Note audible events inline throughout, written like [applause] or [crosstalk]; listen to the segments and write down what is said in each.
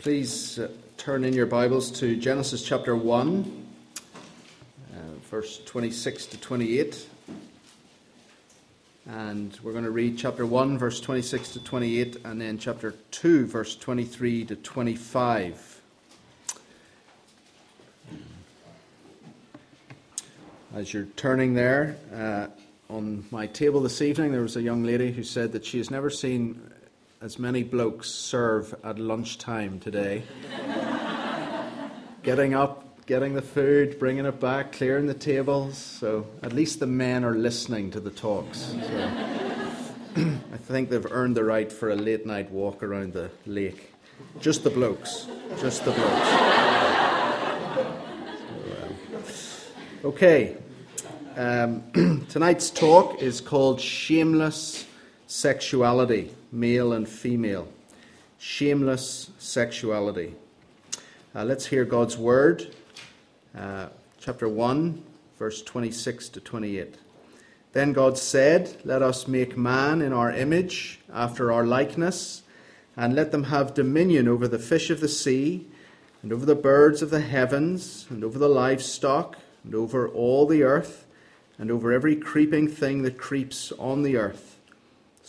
Please uh, turn in your Bibles to Genesis chapter 1, uh, verse 26 to 28. And we're going to read chapter 1, verse 26 to 28, and then chapter 2, verse 23 to 25. As you're turning there, uh, on my table this evening, there was a young lady who said that she has never seen as many blokes serve at lunchtime today. getting up, getting the food, bringing it back, clearing the tables. So at least the men are listening to the talks. So [clears throat] I think they've earned the right for a late night walk around the lake. Just the blokes. Just the blokes. okay. Um, [clears throat] tonight's talk is called Shameless Sexuality male and female. Shameless sexuality. Uh, let's hear God's word. Uh, chapter 1, verse 26 to 28. Then God said, Let us make man in our image, after our likeness, and let them have dominion over the fish of the sea, and over the birds of the heavens, and over the livestock, and over all the earth, and over every creeping thing that creeps on the earth.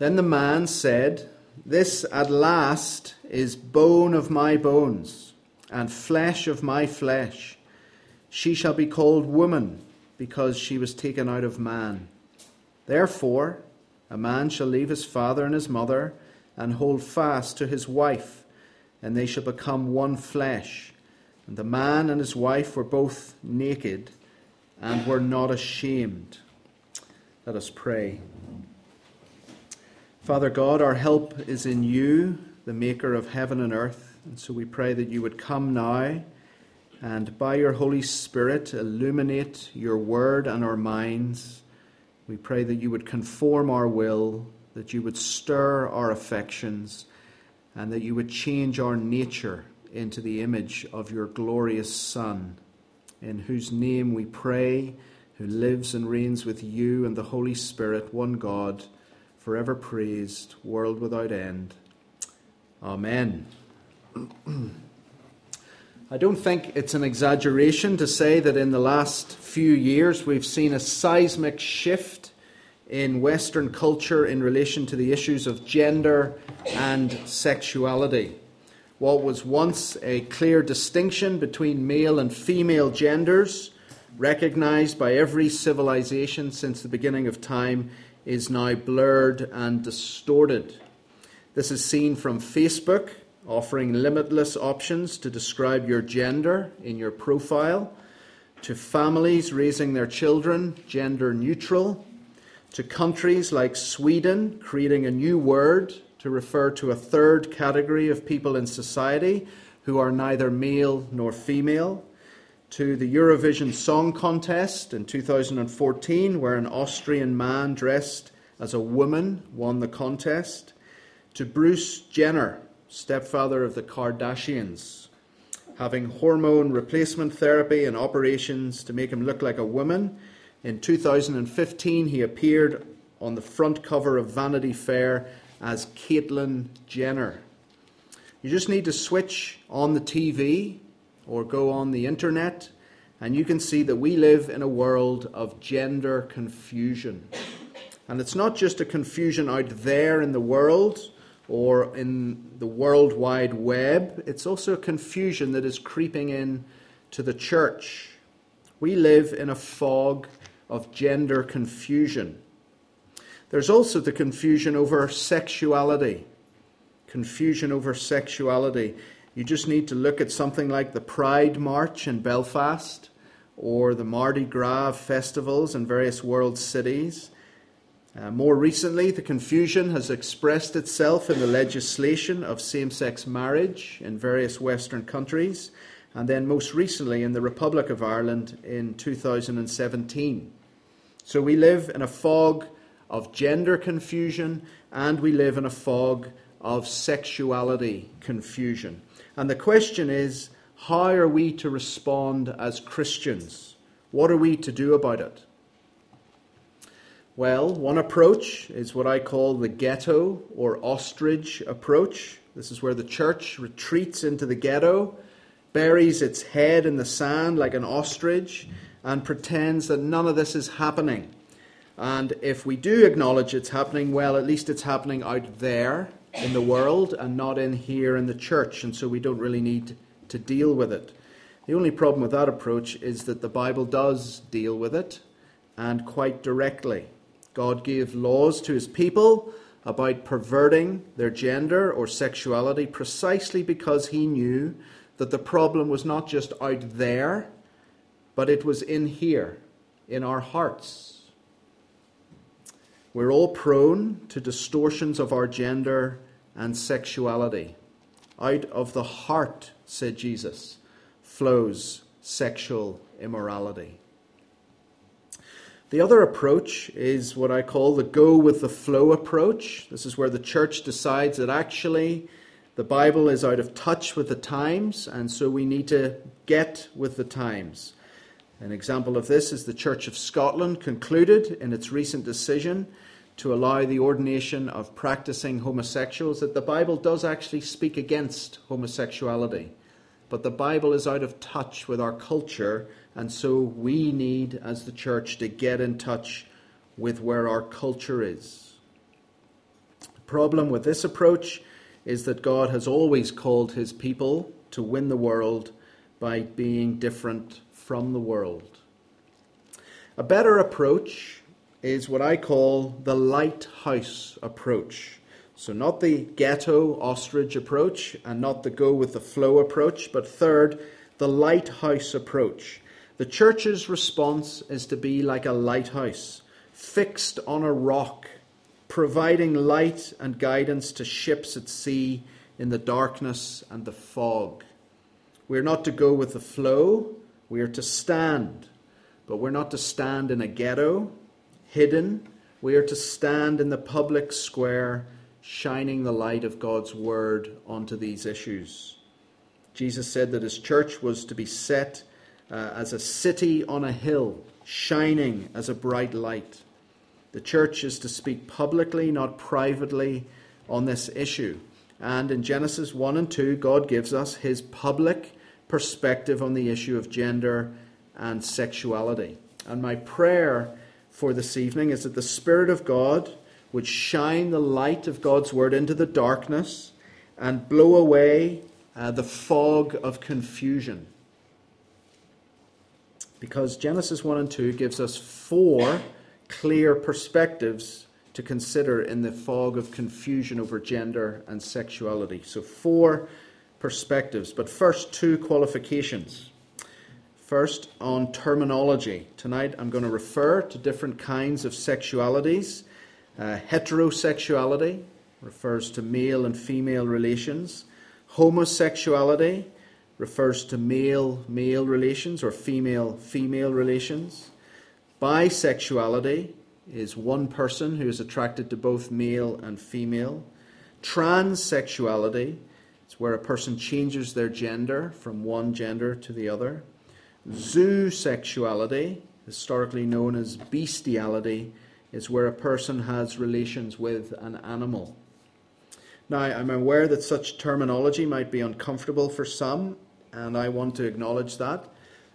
Then the man said, This at last is bone of my bones and flesh of my flesh. She shall be called woman because she was taken out of man. Therefore, a man shall leave his father and his mother and hold fast to his wife, and they shall become one flesh. And the man and his wife were both naked and were not ashamed. Let us pray. Father God, our help is in you, the maker of heaven and earth. And so we pray that you would come now and by your Holy Spirit illuminate your word and our minds. We pray that you would conform our will, that you would stir our affections, and that you would change our nature into the image of your glorious Son, in whose name we pray, who lives and reigns with you and the Holy Spirit, one God forever praised, world without end. Amen. [clears throat] I don't think it's an exaggeration to say that in the last few years we've seen a seismic shift in Western culture in relation to the issues of gender and sexuality. What was once a clear distinction between male and female genders, recognized by every civilization since the beginning of time, is now blurred and distorted. This is seen from Facebook, offering limitless options to describe your gender in your profile, to families raising their children gender neutral, to countries like Sweden creating a new word to refer to a third category of people in society who are neither male nor female to the Eurovision Song Contest in 2014, where an Austrian man dressed as a woman won the contest, to Bruce Jenner, stepfather of the Kardashians, having hormone replacement therapy and operations to make him look like a woman. In 2015, he appeared on the front cover of Vanity Fair as Caitlyn Jenner. You just need to switch on the TV or go on the internet, and you can see that we live in a world of gender confusion. And it's not just a confusion out there in the world or in the World Wide Web, it's also a confusion that is creeping in to the church. We live in a fog of gender confusion. There's also the confusion over sexuality. Confusion over sexuality. You just need to look at something like the Pride March in Belfast or the Mardi Gras festivals in various world cities, Uh, more recently, the confusion has expressed itself in the legislation of same sex marriage in various Western countries, and then most recently in the Republic of Ireland in 2017. So we live in a fog of gender confusion and we live in a fog of sexuality confusion. And the question is how are we to respond as Christians? What are we to do about it? Well, one approach is what I call the ghetto or ostrich approach. This is where the church retreats into the ghetto, buries its head in the sand like an ostrich, and pretends that none of this is happening. And if we do acknowledge it's happening, well, at least it's happening out there in the world and not in here in the church, and so we don't really need to deal with it. The only problem with that approach is that the Bible does deal with it, and quite directly. God gave laws to his people about perverting their gender or sexuality precisely because he knew that the problem was not just out there, but it was in here, in our hearts. We're all prone to distortions of our gender and sexuality. Out of the heart, said Jesus, flows sexual immorality. The other approach is what I call the go with the flow approach. This is where the church decides that actually the Bible is out of touch with the times, and so we need to get with the times. An example of this is the Church of Scotland concluded in its recent decision to allow the ordination of practicing homosexuals that the Bible does actually speak against homosexuality. But the Bible is out of touch with our culture and so we need, as the church, to get in touch with where our culture is. The problem with this approach is that God has always called his people to win the world by being different from the world. A better approach is what I call the lighthouse approach. So, not the ghetto ostrich approach and not the go with the flow approach, but third, the lighthouse approach. The church's response is to be like a lighthouse, fixed on a rock, providing light and guidance to ships at sea in the darkness and the fog. We're not to go with the flow, we are to stand. But we're not to stand in a ghetto, hidden. We are to stand in the public square, shining the light of God's word onto these issues. Jesus said that his church was to be set uh, as a city on a hill, shining as a bright light. The church is to speak publicly, not privately, on this issue. And in Genesis 1 and 2, God gives us his public perspective on the issue of gender and sexuality. And my prayer for this evening is that the Spirit of God would shine the light of God's Word into the darkness and blow away uh, the fog of confusion because Genesis 1 and 2 gives us four clear perspectives to consider in the fog of confusion over gender and sexuality. So, four perspectives, but first, two qualifications. First, on terminology. Tonight I'm going to refer to different kinds of sexualities. Uh, heterosexuality refers to male and female relations, homosexuality refers to male male relations or female female relations. Bisexuality is one person who is attracted to both male and female. Transsexuality is where a person changes their gender from one gender to the other. Zoosexuality, historically known as bestiality, is where a person has relations with an animal. Now, I'm aware that such terminology might be uncomfortable for some, and I want to acknowledge that.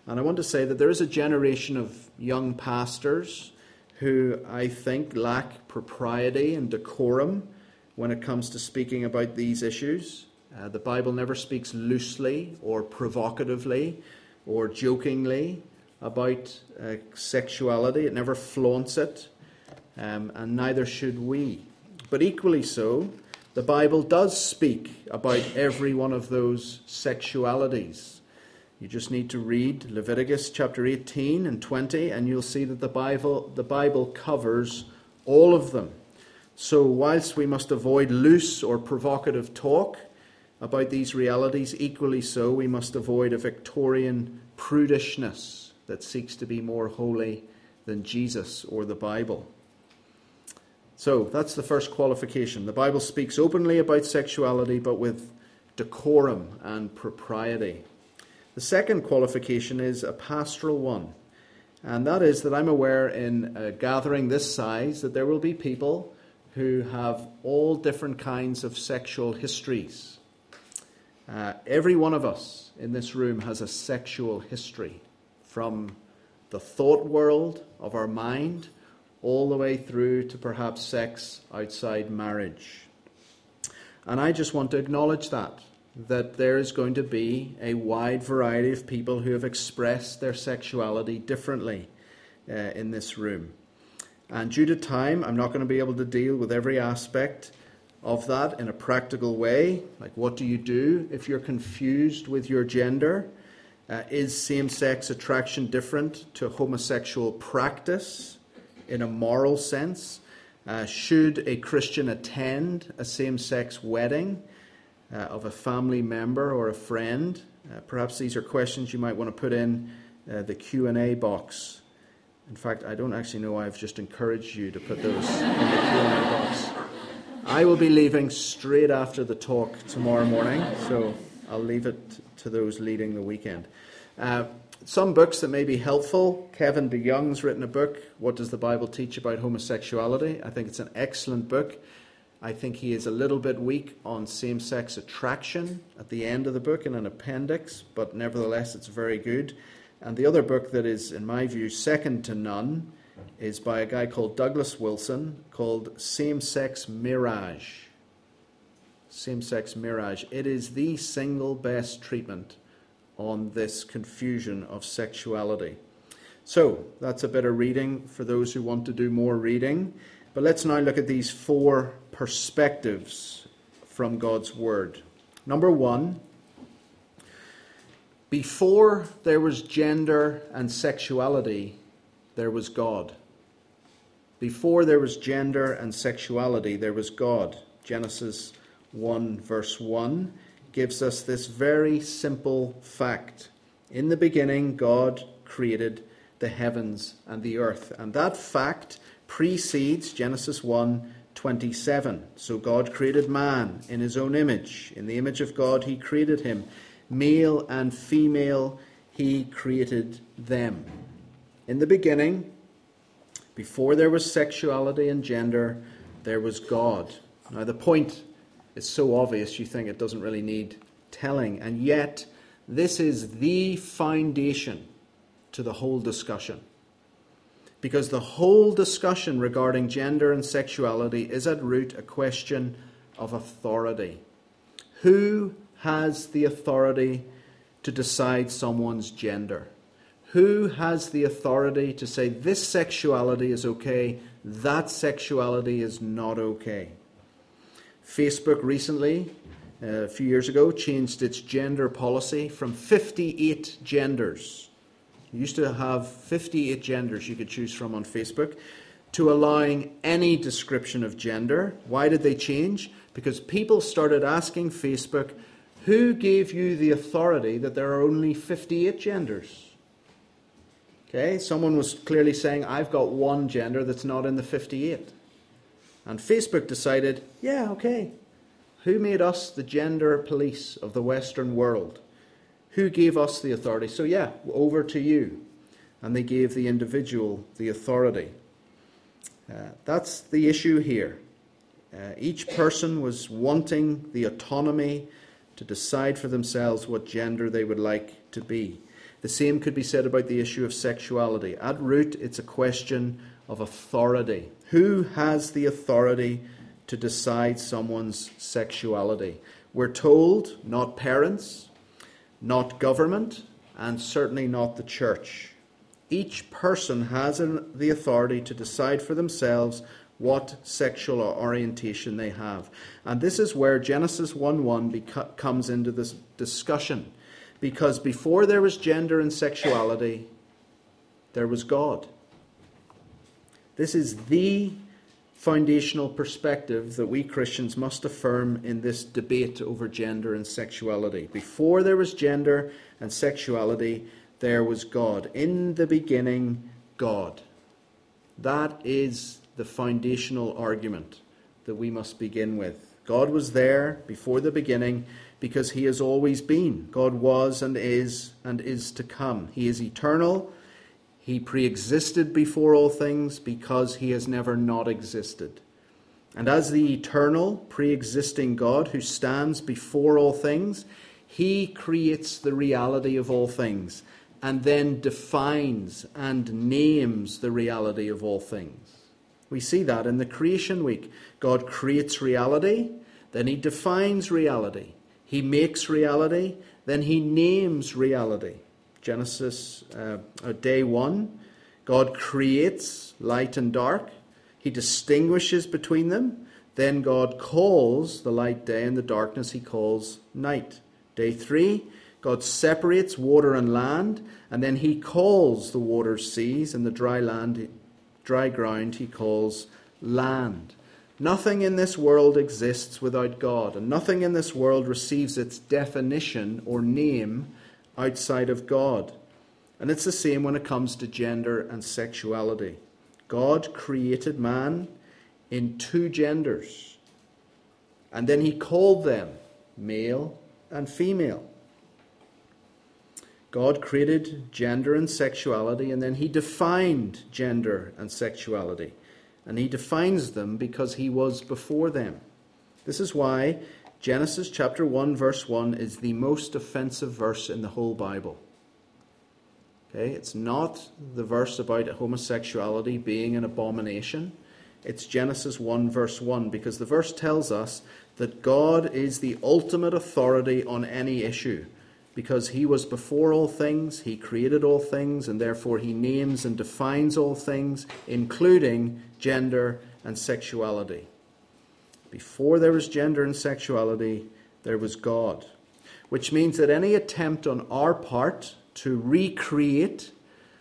And I want to say that there is a generation of young pastors who I think lack propriety and decorum when it comes to speaking about these issues. Uh, the Bible never speaks loosely or provocatively or jokingly about uh, sexuality, it never flaunts it, um, and neither should we. But equally so, the Bible does speak about every one of those sexualities. You just need to read Leviticus chapter 18 and 20, and you'll see that the Bible, the Bible covers all of them. So, whilst we must avoid loose or provocative talk about these realities, equally so, we must avoid a Victorian prudishness that seeks to be more holy than Jesus or the Bible. So, that's the first qualification. The Bible speaks openly about sexuality, but with decorum and propriety. The second qualification is a pastoral one, and that is that I'm aware in a gathering this size that there will be people who have all different kinds of sexual histories. Uh, every one of us in this room has a sexual history from the thought world of our mind all the way through to perhaps sex outside marriage. And I just want to acknowledge that, that there is going to be a wide variety of people who have expressed their sexuality differently uh, in this room. And due to time, I'm not going to be able to deal with every aspect of that in a practical way. Like, what do you do if you're confused with your gender? Uh, is same sex attraction different to homosexual practice in a moral sense? Uh, should a Christian attend a same sex wedding uh, of a family member or a friend? Uh, perhaps these are questions you might want to put in uh, the Q&A box in fact, I don't actually know I've just encouraged you to put those in the Q&A box. I will be leaving straight after the talk tomorrow morning, so I'll leave it to those leading the weekend. Uh, some books that may be helpful. Kevin DeYoung's written a book, What Does the Bible Teach About Homosexuality? I think it's an excellent book. I think he is a little bit weak on same sex attraction at the end of the book in an appendix, but nevertheless, it's very good. And the other book that is, in my view, second to none is by a guy called Douglas Wilson called Same Sex Mirage. Same Sex Mirage. It is the single best treatment on this confusion of sexuality. So, that's a bit of reading for those who want to do more reading. But let's now look at these four perspectives from God's Word. Number one, before there was gender and sexuality, there was God. Before there was gender and sexuality, there was God. Genesis 1, verse 1 gives us this very simple fact. In the beginning, God created the heavens and the earth. And that fact precedes Genesis 1 27. So God created man in his own image. In the image of God, he created him. Male and female, he created them. In the beginning, before there was sexuality and gender, there was God. Now, the point is so obvious you think it doesn't really need telling, and yet, this is the foundation to the whole discussion. Because the whole discussion regarding gender and sexuality is at root a question of authority. Who has the authority to decide someone's gender? Who has the authority to say this sexuality is okay, that sexuality is not okay? Facebook recently, uh, a few years ago, changed its gender policy from 58 genders. You used to have 58 genders you could choose from on Facebook to allowing any description of gender. Why did they change? Because people started asking Facebook who gave you the authority that there are only 58 genders? Okay, someone was clearly saying, I've got one gender that's not in the 58. And Facebook decided, yeah, okay. Who made us the gender police of the Western world? Who gave us the authority? So, yeah, over to you. And they gave the individual the authority. Uh, that's the issue here. Uh, each person was wanting the autonomy to decide for themselves what gender they would like to be. The same could be said about the issue of sexuality. At root, it's a question of authority. Who has the authority to decide someone's sexuality? We're told not parents, not government, and certainly not the church. Each person has the authority to decide for themselves what sexual orientation they have. And this is where Genesis 1 1 beco- comes into this discussion. Because before there was gender and sexuality, there was God. This is the foundational perspective that we Christians must affirm in this debate over gender and sexuality. Before there was gender and sexuality, there was God. In the beginning, God. That is the foundational argument that we must begin with. God was there before the beginning because he has always been. God was and is and is to come. He is eternal. He pre existed before all things because he has never not existed. And as the eternal, pre existing God who stands before all things, he creates the reality of all things and then defines and names the reality of all things. We see that in the creation week. God creates reality, then he defines reality. He makes reality, then he names reality. Genesis uh, uh, day one, God creates light and dark. He distinguishes between them. Then God calls the light day and the darkness he calls night. Day three, God separates water and land, and then he calls the waters seas and the dry land, dry ground he calls land. Nothing in this world exists without God, and nothing in this world receives its definition or name outside of God. And it's the same when it comes to gender and sexuality. God created man in two genders, and then he called them male and female. God created gender and sexuality, and then he defined gender and sexuality. And he defines them because he was before them. This is why Genesis chapter 1, verse 1 is the most offensive verse in the whole Bible. Okay? It's not the verse about homosexuality being an abomination. It's Genesis 1, verse 1, because the verse tells us that God is the ultimate authority on any issue. Because he was before all things, he created all things, and therefore he names and defines all things, including gender and sexuality. Before there was gender and sexuality, there was God. Which means that any attempt on our part to recreate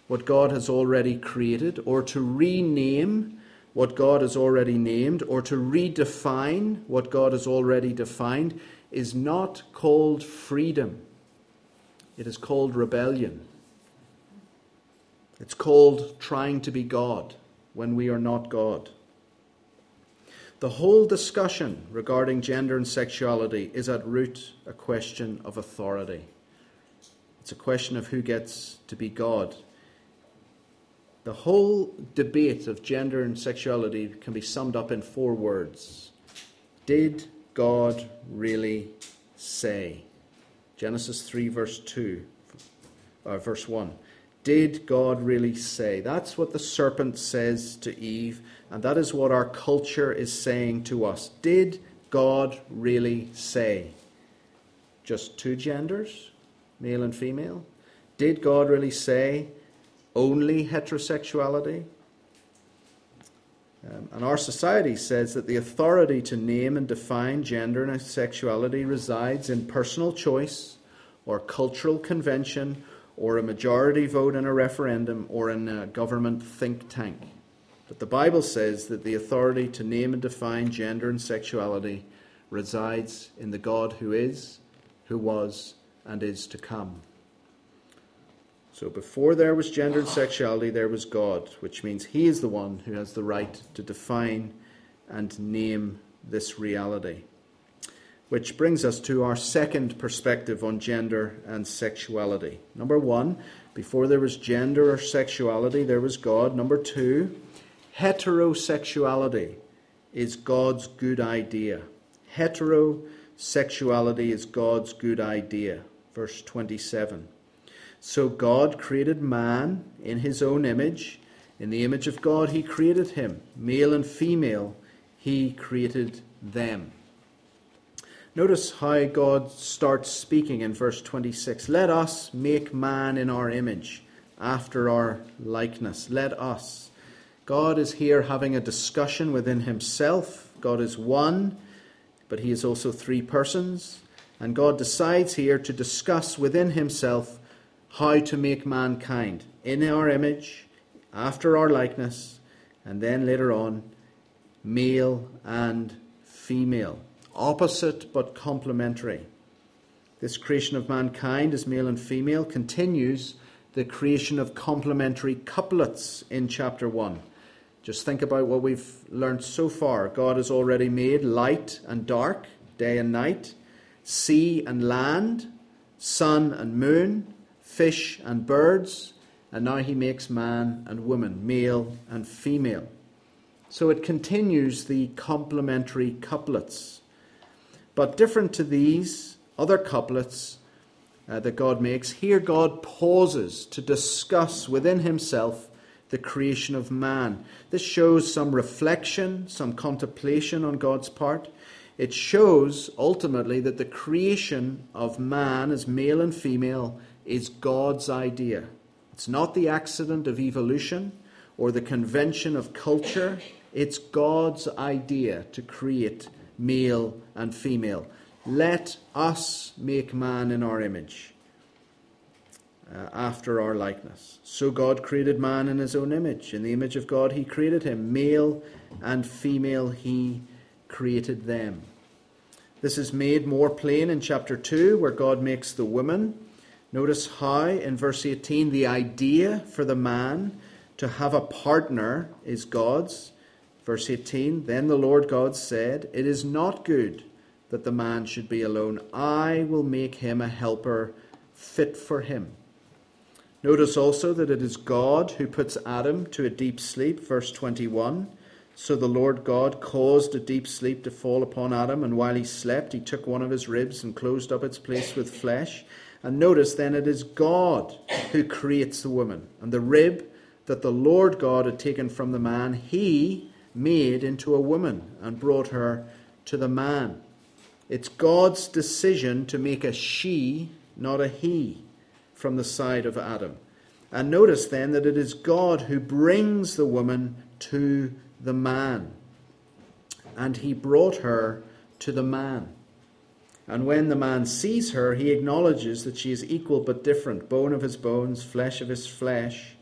what God has already created, or to rename what God has already named, or to redefine what God has already defined, is not called freedom. It is called rebellion. It's called trying to be God when we are not God. The whole discussion regarding gender and sexuality is at root a question of authority. It's a question of who gets to be God. The whole debate of gender and sexuality can be summed up in four words Did God really say? Genesis 3, verse 2, or uh, verse 1. Did God really say? That's what the serpent says to Eve, and that is what our culture is saying to us. Did God really say? Just two genders? male and female? Did God really say only heterosexuality? Um, and our society says that the authority to name and define gender and sexuality resides in personal choice or cultural convention or a majority vote in a referendum or in a government think tank. But the Bible says that the authority to name and define gender and sexuality resides in the God who is, who was, and is to come. So before there was gender and sexuality, there was God, which means He is the one who has the right to define and name this reality. Which brings us to our second perspective on gender and sexuality. Number one, before there was gender or sexuality, there was God. Number two, heterosexuality is God's good idea. Heterosexuality is God's good idea verse 27. So God created man in his own image. In the image of God, he created him. Male and female, he created them. Notice how God starts speaking in verse 26. Let us make man in our image, after our likeness. Let us. God is here having a discussion within himself. God is one, but he is also three persons. And God decides here to discuss within himself how to make mankind in our image, after our likeness, and then later on male and female. Opposite but complementary. This creation of mankind as male and female continues the creation of complementary couplets in chapter 1. Just think about what we've learned so far. God has already made light and dark, day and night, sea and land, sun and moon, fish and birds, and now he makes man and woman, male and female. So it continues the complementary couplets. But different to these other couplets uh, that God makes, here God pauses to discuss within himself the creation of man. This shows some reflection, some contemplation on God's part. It shows ultimately that the creation of man as male and female is God's idea. It's not the accident of evolution or the convention of culture. It's God's idea to create male and female. Let us make man in our image uh, after our likeness. So God created man in his own image. In the image of God, he created him. Male and female, he created them. This is made more plain in chapter 2, where God makes the woman. Notice how, in verse 18, the idea for the man to have a partner is God's. Verse 18 Then the Lord God said, It is not good that the man should be alone. I will make him a helper fit for him. Notice also that it is God who puts Adam to a deep sleep, verse 21. So the Lord God caused a deep sleep to fall upon Adam, and while he slept, he took one of his ribs and closed up its place with flesh. And notice then it is God who creates the woman, and the rib that the Lord God had taken from the man, he made into a woman and brought her to the man. It's God's decision to make a she, not a he from the side of Adam. And notice then that it is God who brings the woman to the man. And he brought her to the man. And when the man sees her, he acknowledges that she is equal but different, bone of his bones, flesh of his flesh.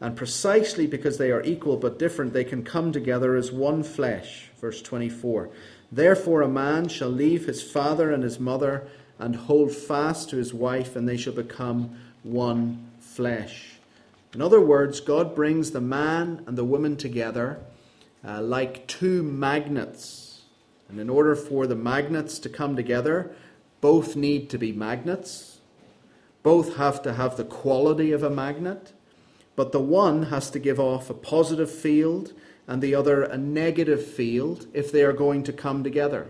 And precisely because they are equal but different, they can come together as one flesh. Verse 24. Therefore, a man shall leave his father and his mother and hold fast to his wife, and they shall become one flesh. In other words, God brings the man and the woman together uh, like two magnets. And in order for the magnets to come together, both need to be magnets. Both have to have the quality of a magnet. But the one has to give off a positive field and the other a negative field if they are going to come together.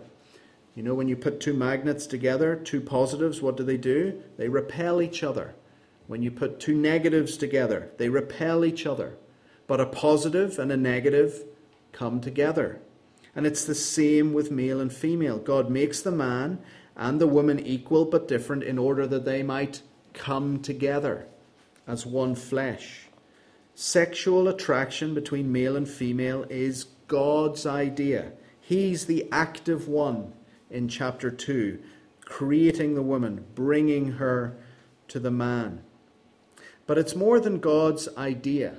You know, when you put two magnets together, two positives, what do they do? They repel each other. When you put two negatives together, they repel each other. But a positive and a negative come together. And it's the same with male and female. God makes the man and the woman equal but different in order that they might come together as one flesh. Sexual attraction between male and female is God's idea. He's the active one in chapter 2, creating the woman, bringing her to the man. But it's more than God's idea,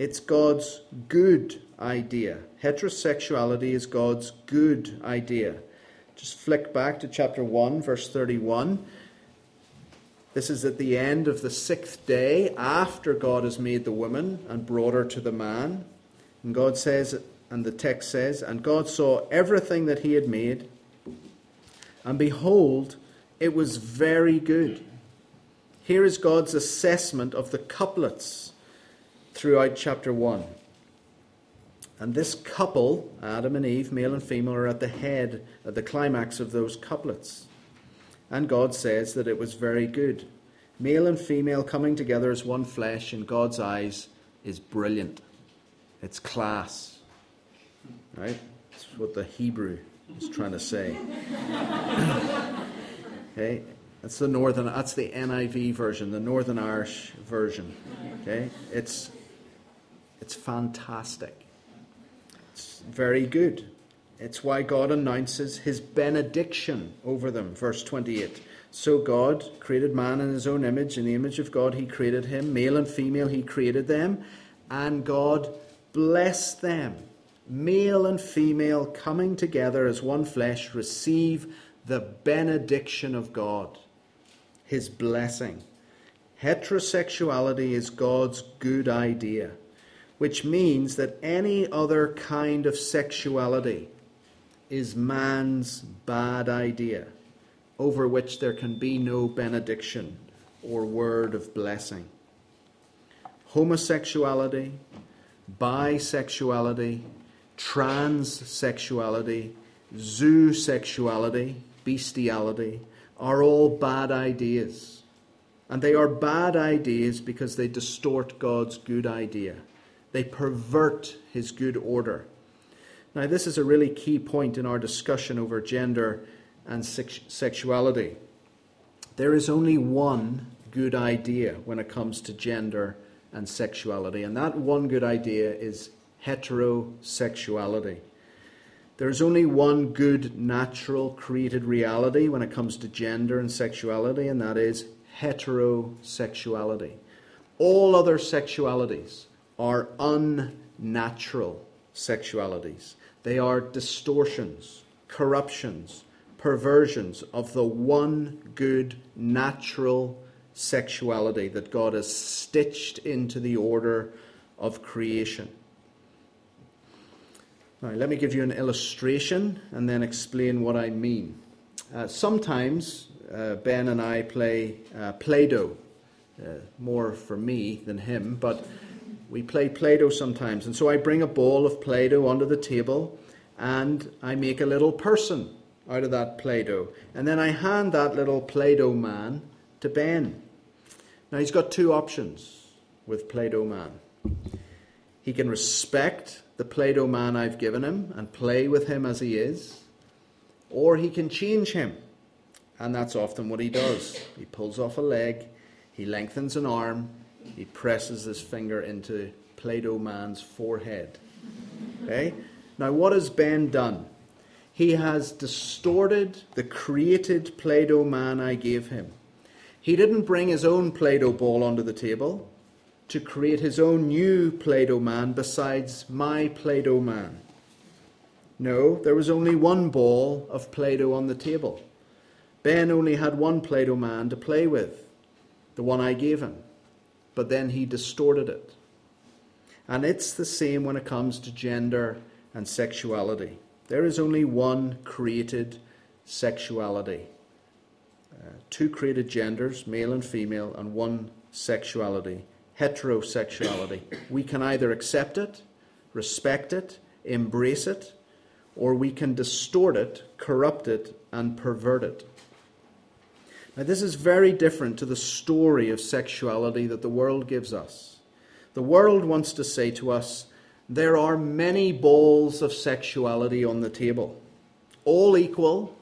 it's God's good idea. Heterosexuality is God's good idea. Just flick back to chapter 1, verse 31. This is at the end of the sixth day after God has made the woman and brought her to the man. And God says, and the text says, And God saw everything that he had made, and behold, it was very good. Here is God's assessment of the couplets throughout chapter 1. And this couple, Adam and Eve, male and female, are at the head, at the climax of those couplets. And God says that it was very good. Male and female coming together as one flesh in God's eyes is brilliant. It's class. Right? That's what the Hebrew is trying to say. [laughs] okay, that's the northern. That's the NIV version, the Northern Irish version. Okay, it's it's fantastic. It's very good. It's why God announces His benediction over them. Verse twenty-eight. So God created man in His own image. In the image of God, He created him, male and female. He created them, and God blessed them. male and female coming together as one flesh, receive the benediction of God, His blessing. Heterosexuality is God's good idea, which means that any other kind of sexuality is man's bad idea, over which there can be no benediction or word of blessing. Homosexuality, bisexuality, transsexuality, zoosexuality, bestiality are all bad ideas. And they are bad ideas because they distort God's good idea. They pervert his good order. Now, this is a really key point in our discussion over gender and sex- sexuality. There is only one good idea when it comes to gender and sexuality, and that one good idea is heterosexuality. There's only one good natural created reality when it comes to gender and sexuality, and that is heterosexuality. All other sexualities are unnatural sexualities. They are distortions, corruptions, perversions of the one good natural sexuality that God has stitched into the order of creation. Now, let me give you an illustration and then explain what I mean. Uh, sometimes uh, Ben and I play uh, Play Doh, uh, more for me than him, but we play Play Doh sometimes. And so I bring a ball of Play Doh onto the table and I make a little person out of that Play Doh. And then I hand that little Play Doh man to Ben. Now he's got two options with Play Doh man. He can respect the Play Doh man I've given him and play with him as he is, or he can change him. And that's often what he does. He pulls off a leg, he lengthens an arm, he presses his finger into Play Doh man's forehead. Okay? Now, what has Ben done? He has distorted the created Play Doh man I gave him. He didn't bring his own Play Doh ball onto the table to create his own new Play Doh man besides my Play Doh man. No, there was only one ball of Play Doh on the table. Ben only had one Play Doh man to play with, the one I gave him. But then he distorted it. And it's the same when it comes to gender and sexuality. There is only one created sexuality. Uh, two created genders, male and female, and one sexuality heterosexuality. We can either accept it, respect it, embrace it, or we can distort it, corrupt it, and pervert it. Now, this is very different to the story of sexuality that the world gives us. The world wants to say to us, there are many balls of sexuality on the table, all equal,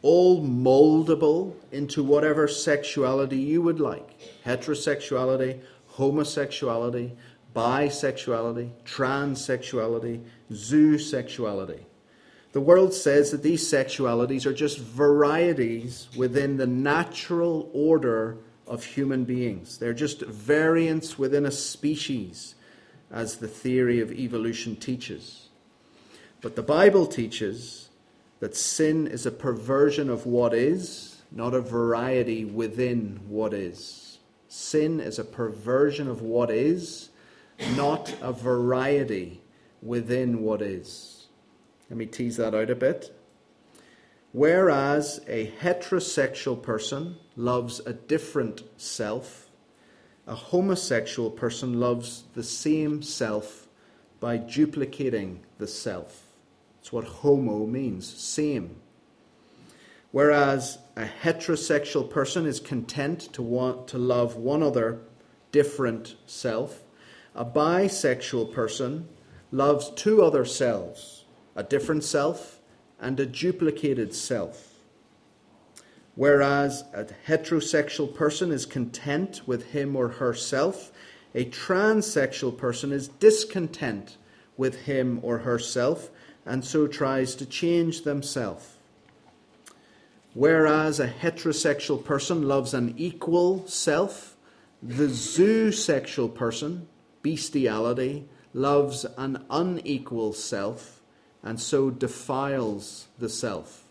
all moldable into whatever sexuality you would like heterosexuality, homosexuality, bisexuality, transsexuality, zoosexuality. The world says that these sexualities are just varieties within the natural order of human beings. They're just variants within a species, as the theory of evolution teaches. But the Bible teaches that sin is a perversion of what is, not a variety within what is. Sin is a perversion of what is, not a variety within what is. Let me tease that out a bit. Whereas a heterosexual person loves a different self, a homosexual person loves the same self by duplicating the self. It's what homo means, same. Whereas a heterosexual person is content to want to love one other different self, a bisexual person loves two other selves, a different self and a duplicated self. Whereas a heterosexual person is content with him or herself, a transsexual person is discontent with him or herself and so tries to change themselves. Whereas a heterosexual person loves an equal self, the zoosexual person, bestiality, loves an unequal self and so defiles the self.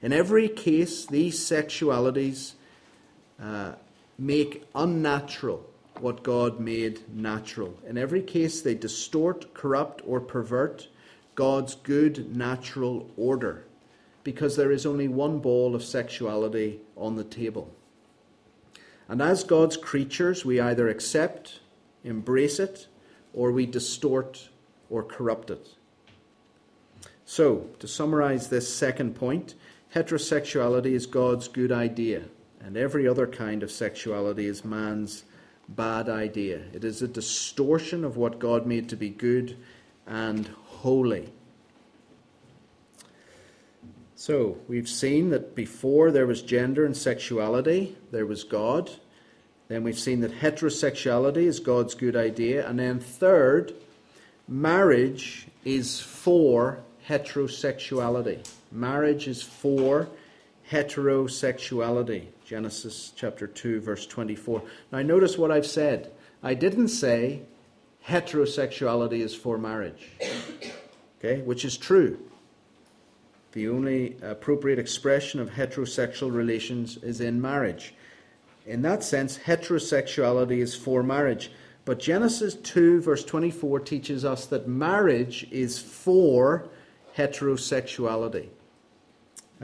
In every case, these sexualities uh, make unnatural what God made natural. In every case, they distort, corrupt, or pervert God's good natural order because there is only one ball of sexuality on the table. And as God's creatures, we either accept, embrace it, or we distort or corrupt it. So, to summarize this second point, heterosexuality is God's good idea, and every other kind of sexuality is man's bad idea. It is a distortion of what God made to be good and holy. So, we've seen that before there was gender and sexuality, there was God. Then we've seen that heterosexuality is God's good idea. And then, third, marriage is for heterosexuality. Marriage is for heterosexuality. Genesis chapter 2, verse 24. Now, notice what I've said. I didn't say heterosexuality is for marriage, okay, which is true. The only appropriate expression of heterosexual relations is in marriage. In that sense, heterosexuality is for marriage. But Genesis 2, verse 24, teaches us that marriage is for heterosexuality.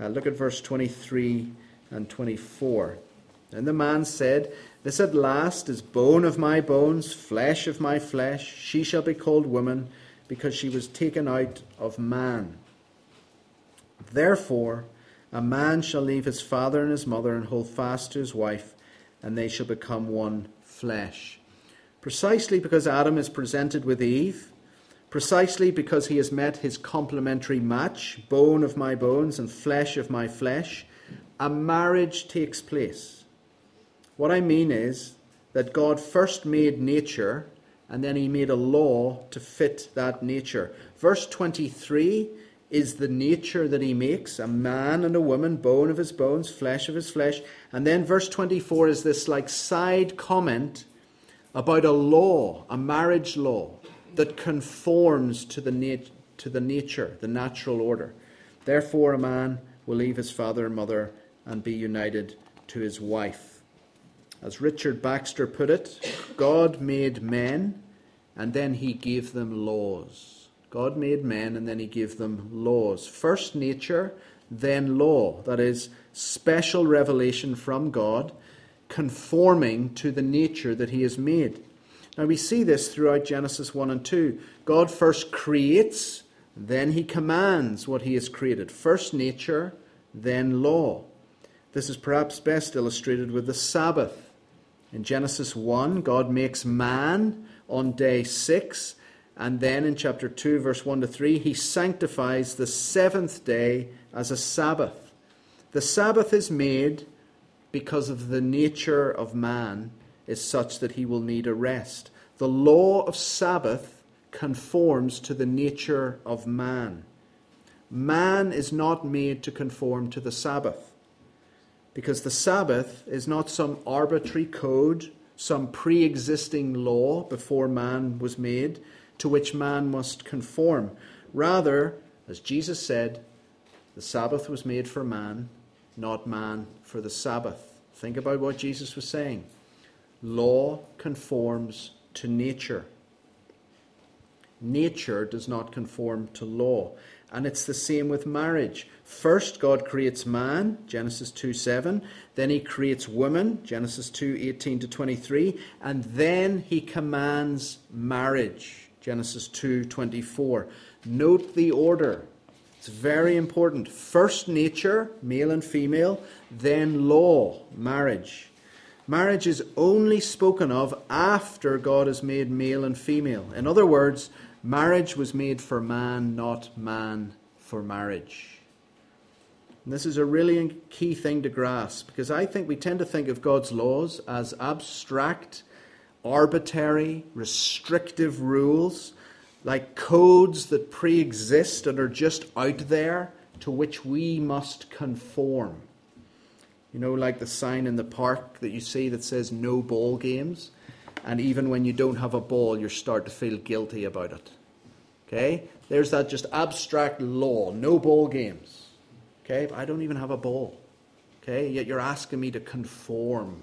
Uh, look at verse 23 and 24. And the man said, This at last is bone of my bones, flesh of my flesh. She shall be called woman, because she was taken out of man. Therefore, a man shall leave his father and his mother and hold fast to his wife, and they shall become one flesh. Precisely because Adam is presented with Eve, precisely because he has met his complementary match, bone of my bones and flesh of my flesh, a marriage takes place. What I mean is that God first made nature and then he made a law to fit that nature. Verse 23 is the nature that he makes a man and a woman, bone of his bones, flesh of his flesh. And then verse 24 is this like side comment about a law, a marriage law that conforms to the, nat- to the nature, the natural order. Therefore, a man will leave his father and mother and be united to his wife. As Richard Baxter put it, God made men and then he gave them laws. God made men and then he gave them laws. First nature, then law. That is, special revelation from God, conforming to the nature that he has made. Now we see this throughout Genesis 1 and 2. God first creates, then he commands what he has created. First nature, then law. This is perhaps best illustrated with the Sabbath. In Genesis 1, God makes man on day 6 and then in chapter 2, verse 1 to 3, he sanctifies the seventh day as a Sabbath. The Sabbath is made because of the nature of man is such that he will need a rest. The law of Sabbath conforms to the nature of man. Man is not made to conform to the Sabbath because the Sabbath is not some arbitrary code, some pre existing law before man was made to which man must conform. Rather, as Jesus said, the Sabbath was made for man, not man for the Sabbath. Think about what Jesus was saying. Law conforms to nature. Nature does not conform to law. And it's the same with marriage. First, God creates man, Genesis 2 7. Then he creates woman, Genesis 2 18 to 23. And then he commands marriage. Genesis 2:24. Note the order. It's very important. First nature, male and female, then law, marriage. Marriage is only spoken of after God has made male and female. In other words, marriage was made for man, not man for marriage. And this is a really key thing to grasp because I think we tend to think of God's laws as abstract arbitrary, restrictive rules, like codes that pre exist and are just out there to which we must conform. You know, like the sign in the park that you see that says no ball games. and even when you don't have a ball, you start to feel guilty about it. Okay? There's that just abstract law no ball games. Okay? But I don't even have a ball. Okay? Yet you're asking me to conform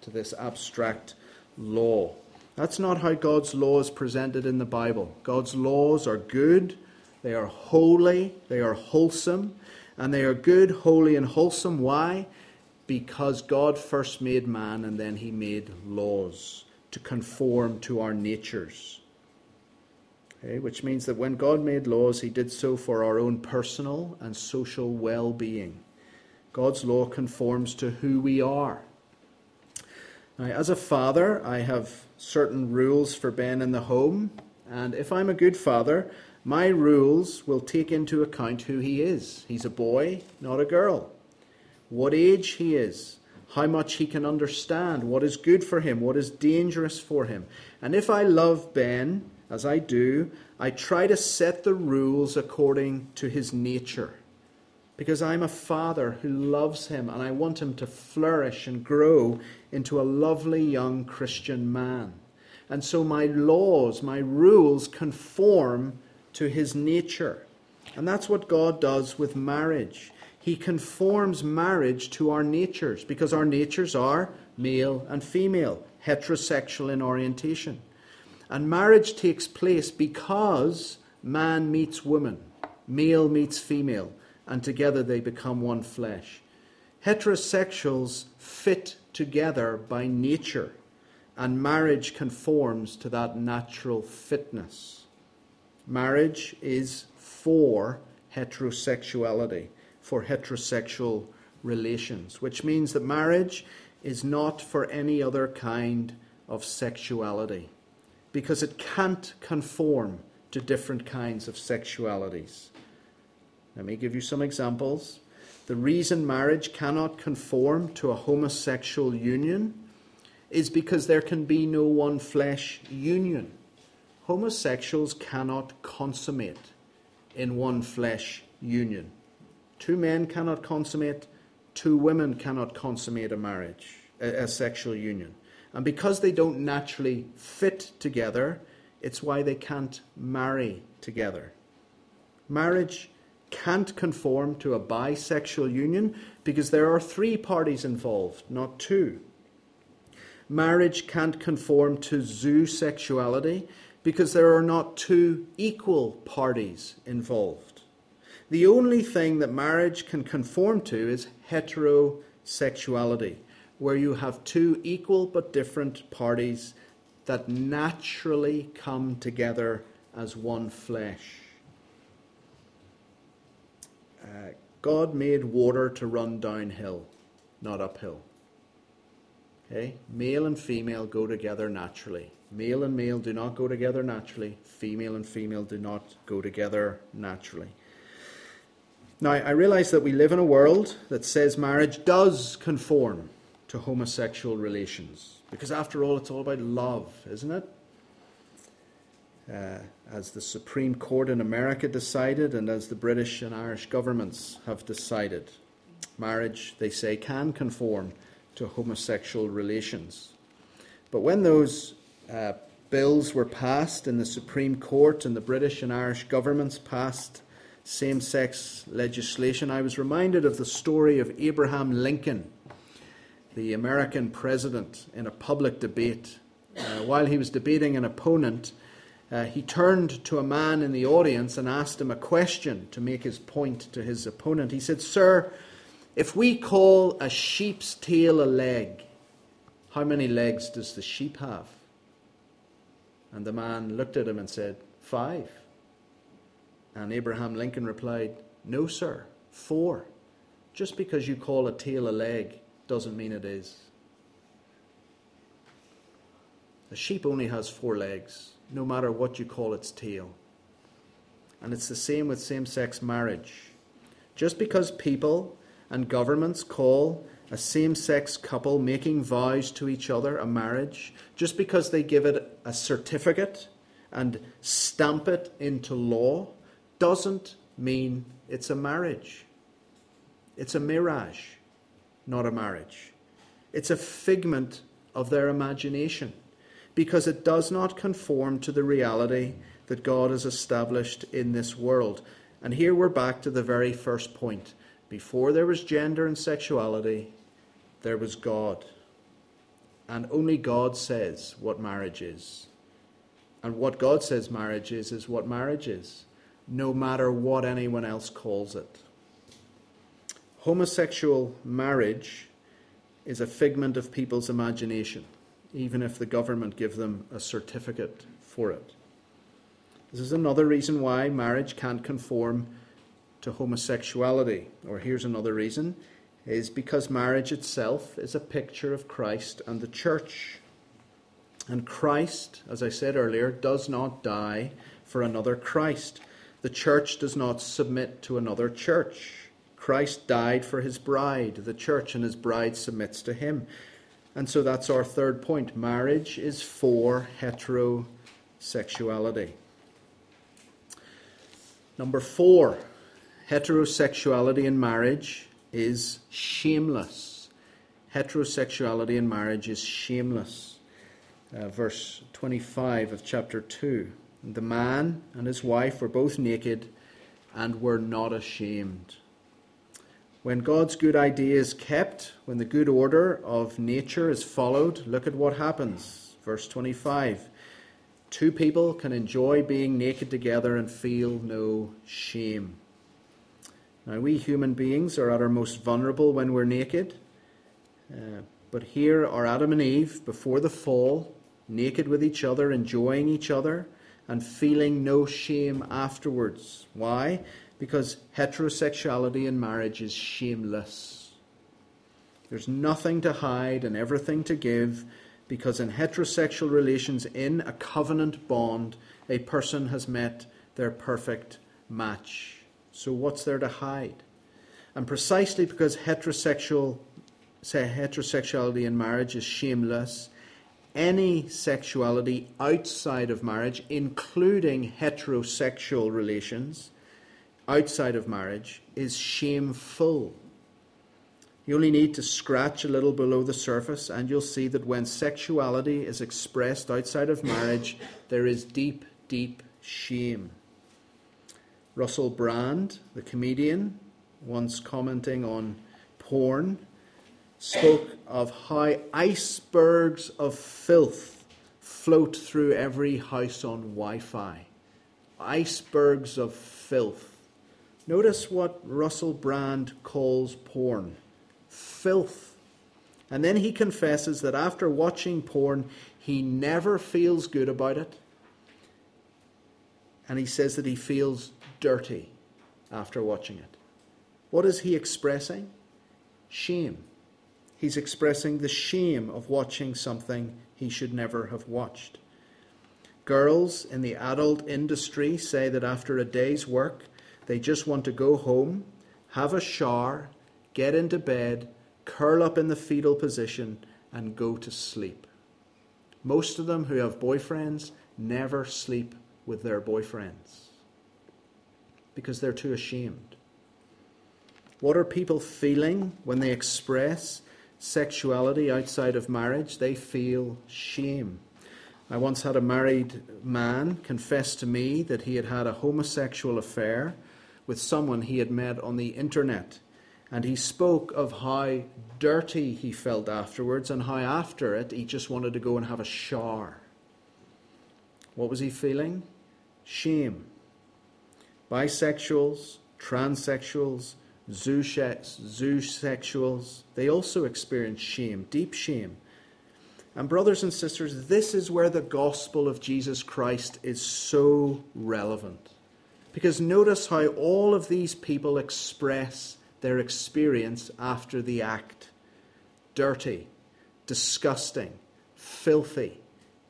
to this abstract law. That's not how God's law is presented in the Bible. God's laws are good, they are holy, they are wholesome, and they are good, holy, and wholesome. Why? Because God first made man and then he made laws to conform to our natures. Okay, which means that when God made laws, he did so for our own personal and social well being. God's law conforms to who we are. Now, as a father, I have certain rules for Ben in the home, and if I'm a good father, my rules will take into account who he is. He's a boy, not a girl. What age he is, how much he can understand, what is good for him, what is dangerous for him. And if I love Ben, as I do, I try to set the rules according to his nature because I'm a father who loves him and I want him to flourish and grow into a lovely young Christian man. And so my laws, my rules conform to his nature. And that's what God does with marriage. He conforms marriage to our natures because our natures are male and female, heterosexual in orientation. And marriage takes place because man meets woman, male meets female and together they become one flesh. Heterosexuals fit together by nature, and marriage conforms to that natural fitness. Marriage is for heterosexuality, for heterosexual relations, which means that marriage is not for any other kind of sexuality, because it can't conform to different kinds of sexualities. Let me give you some examples. The reason marriage cannot conform to a homosexual union is because there can be no one flesh union. Homosexuals cannot consummate in one flesh union. Two men cannot consummate, two women cannot consummate a marriage, a, a sexual union. And because they don't naturally fit together, it's why they can't marry together. Marriage can't conform to a bisexual union because there are three parties involved, not two. Marriage can't conform to zoosexuality because there are not two equal parties involved. The only thing that marriage can conform to is heterosexuality, where you have two equal but different parties that naturally come together as one flesh. Uh, God made water to run downhill, not uphill. Okay? Male and female go together naturally. Male and male do not go together naturally. Female and female do not go together naturally. Now, I realize that we live in a world that says marriage does conform to homosexual relations. Because after all, it's all about love, isn't it? Uh, as the Supreme Court in America decided and as the British and Irish governments have decided. Marriage, they say, can conform to homosexual relations. But when those uh, bills were passed in the Supreme Court and the British and Irish governments passed same sex legislation, I was reminded of the story of Abraham Lincoln, the American president, in a public debate. Uh, while he was debating an opponent, uh, he turned to a man in the audience and asked him a question to make his point to his opponent. He said, Sir, if we call a sheep's tail a leg, how many legs does the sheep have? And the man looked at him and said, Five. And Abraham Lincoln replied, No, sir, four. Just because you call a tail a leg doesn't mean it is. A sheep only has four legs no matter what you call its tail. And it's the same with same sex marriage. Just because people and governments call a same sex couple making vows to each other a marriage, just because they give it a certificate and stamp it into law, doesn't mean it's a marriage. It's a mirage, not a marriage. It's a figment of their imagination because it does not conform to the reality that God has established in this world. And here we're back to the very first point. Before there was gender and sexuality, there was God. And only God says what marriage is. And what God says marriage is, is what marriage is, no matter what anyone else calls it. Homosexual marriage is a figment of people's imagination, even if the government give them a certificate for it. This is another reason why marriage can't conform to homosexuality. Or here's another reason is because marriage itself is a picture of Christ and the church. And Christ, as I said earlier, does not die for another Christ. The church does not submit to another church. Christ died for his bride, the church, and his bride submits to him. And so that's our third point. Marriage is for heterosexuality. Number four, heterosexuality in marriage is shameless. Heterosexuality in marriage is shameless. Uh, verse 25 of chapter 2. The man and his wife were both naked and were not ashamed. When God's good idea is kept, when the good order of nature is followed, look at what happens. Verse 25 Two people can enjoy being naked together and feel no shame. Now, we human beings are at our most vulnerable when we're naked. Uh, but here are Adam and Eve before the fall, naked with each other, enjoying each other, and feeling no shame afterwards. Why? Because heterosexuality in marriage is shameless. There's nothing to hide and everything to give, because in heterosexual relations, in a covenant bond, a person has met their perfect match. So what's there to hide? And precisely because heterosexual say heterosexuality in marriage is shameless, any sexuality outside of marriage, including heterosexual relations outside of marriage, is shameful. You only need to scratch a little below the surface, and you'll see that when sexuality is expressed outside of marriage, there is deep, deep shame. Russell Brand, the comedian, once commenting on porn, spoke of how icebergs of filth float through every house on Wi Fi. Icebergs of filth. Notice what Russell Brand calls porn filth. And then he confesses that after watching porn, he never feels good about it. And he says that he feels dirty after watching it. What is he expressing? Shame. He's expressing the shame of watching something he should never have watched. Girls in the adult industry say that after a day's work, they just want to go home, have a shower, get into bed, curl up in the fetal position, and go to sleep. Most of them who have boyfriends never sleep with their boyfriends because they're too ashamed. What are people feeling when they express sexuality outside of marriage? They feel shame. I once had a married man confess to me that he had had a homosexual affair with someone he had met on the internet. And he spoke of how dirty he felt afterwards and how after it he just wanted to go and have a shower. What was he feeling? Shame bisexuals, transsexuals, zoosexuals, they also experience shame, deep shame. And, brothers and sisters, this is where the gospel of Jesus Christ is so relevant. Because notice how all of these people express their experience after the act dirty, disgusting, filthy,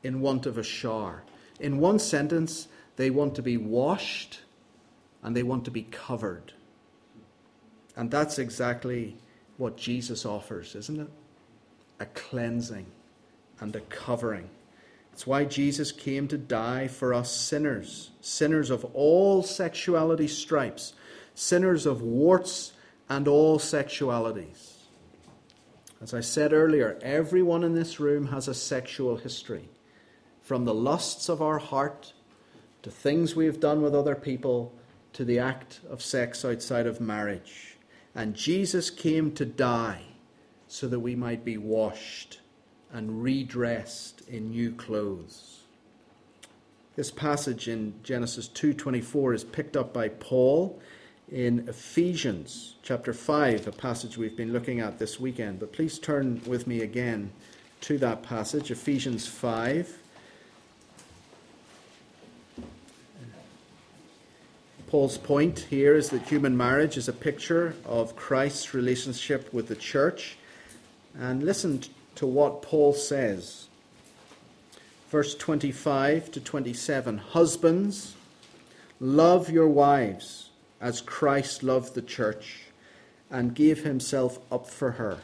in want of a shower. In one sentence, they want to be washed and they want to be covered. And that's exactly what Jesus offers, isn't it? A cleansing and a covering. It's why Jesus came to die for us sinners, sinners of all sexuality stripes, sinners of warts and all sexualities. As I said earlier, everyone in this room has a sexual history. from the lusts of our heart to things we have done with other people to the act of sex outside of marriage. And Jesus came to die so that we might be washed and redressed in new clothes. This passage in Genesis 2:24 is picked up by Paul in Ephesians chapter 5, a passage we've been looking at this weekend. But please turn with me again to that passage, Ephesians 5 Paul's point here is that human marriage is a picture of Christ's relationship with the church. And listen to what Paul says. Verse 25 to 27 Husbands, love your wives as Christ loved the church and gave himself up for her,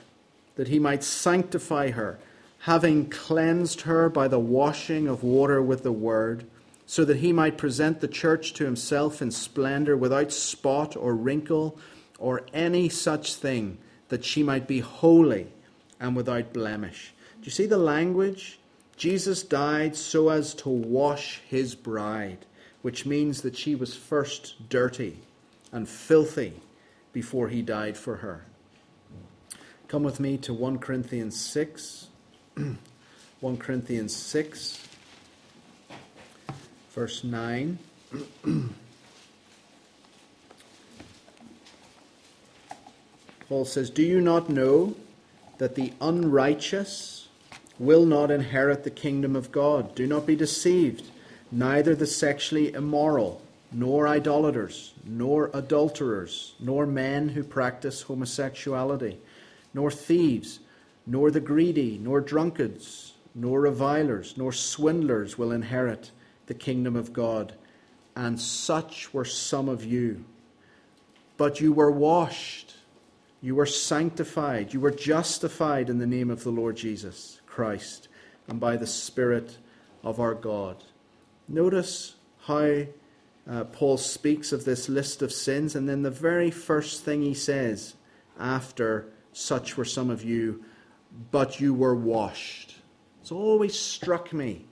that he might sanctify her, having cleansed her by the washing of water with the word so that he might present the church to himself in splendor, without spot or wrinkle or any such thing, that she might be holy and without blemish. Do you see the language? Jesus died so as to wash his bride, which means that she was first dirty and filthy before he died for her. Come with me to 1 Corinthians 6. [clears throat] 1 Corinthians 6 verse 9. Paul says, Do you not know that the unrighteous will not inherit the kingdom of God? Do not be deceived. Neither the sexually immoral, nor idolaters, nor adulterers, nor men who practice homosexuality, nor thieves, nor the greedy, nor drunkards, nor revilers, nor swindlers will inherit the kingdom of God. And such were some of you. But you were washed, you were sanctified, you were justified in the name of the Lord Jesus Christ and by the Spirit of our God. Notice how uh, Paul speaks of this list of sins, and then the very first thing he says after such were some of you, but you were washed. It's always struck me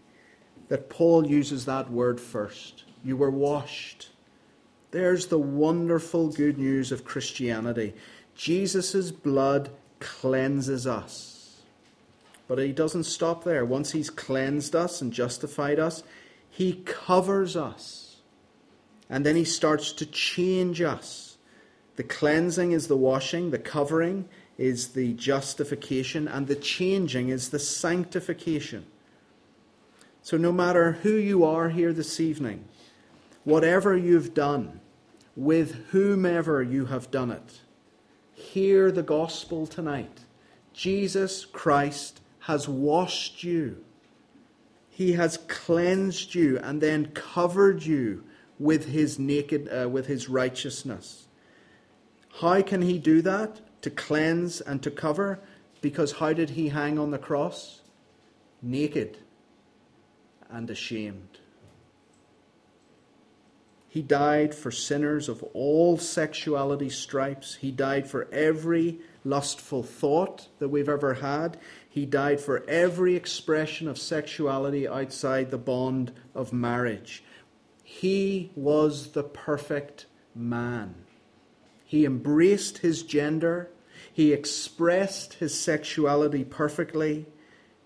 that Paul uses that word first. You were washed. There's the wonderful good news of Christianity. Jesus' blood cleanses us. But he doesn't stop there. Once he's cleansed us and justified us, he covers us. And then he starts to change us. The cleansing is the washing, the covering is the justification, and the changing is the sanctification. So, no matter who you are here this evening, whatever you've done, with whomever you have done it, hear the gospel tonight. Jesus Christ has washed you. He has cleansed you and then covered you with his naked uh, with his righteousness. How can he do that? To cleanse and to cover? Because how did he hang on the cross? Naked and ashamed. He died for sinners of all sexuality stripes. He died for every lustful thought that we've ever had. He died for every expression of sexuality outside the bond of marriage. He was the perfect man. He embraced his gender. He expressed his sexuality perfectly.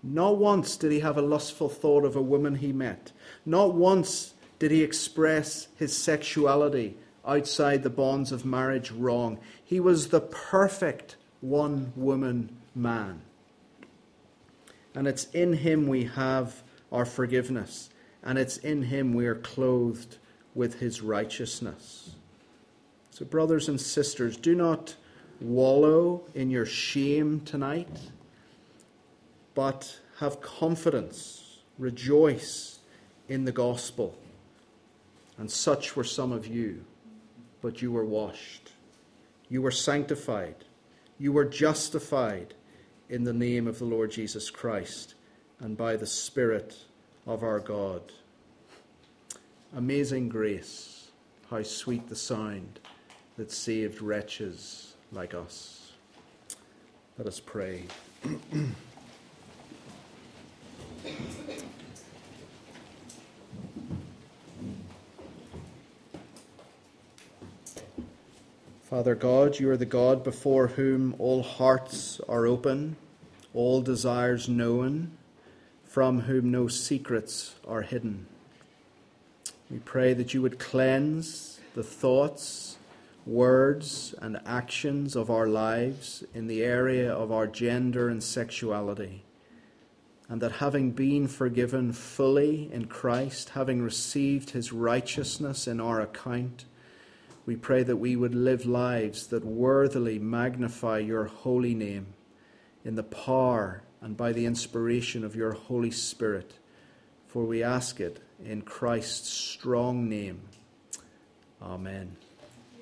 Not once did he have a lustful thought of a woman he met. Not once did he express his sexuality outside the bonds of marriage wrong. He was the perfect one woman man. And it's in him we have our forgiveness, and it's in him we are clothed with his righteousness. So, brothers and sisters, do not wallow in your shame tonight but have confidence, rejoice in the gospel. And such were some of you, but you were washed, you were sanctified, you were justified in the name of the Lord Jesus Christ and by the Spirit of our God. Amazing grace, how sweet the sound that saved wretches like us. Let us pray. [clears throat] Father God, you are the God before whom all hearts are open, all desires known, from whom no secrets are hidden. We pray that you would cleanse the thoughts, words, and actions of our lives in the area of our gender and sexuality and that having been forgiven fully in Christ, having received his righteousness in our account, we pray that we would live lives that worthily magnify your holy name in the power and by the inspiration of your Holy Spirit. For we ask it in Christ's strong name. Amen.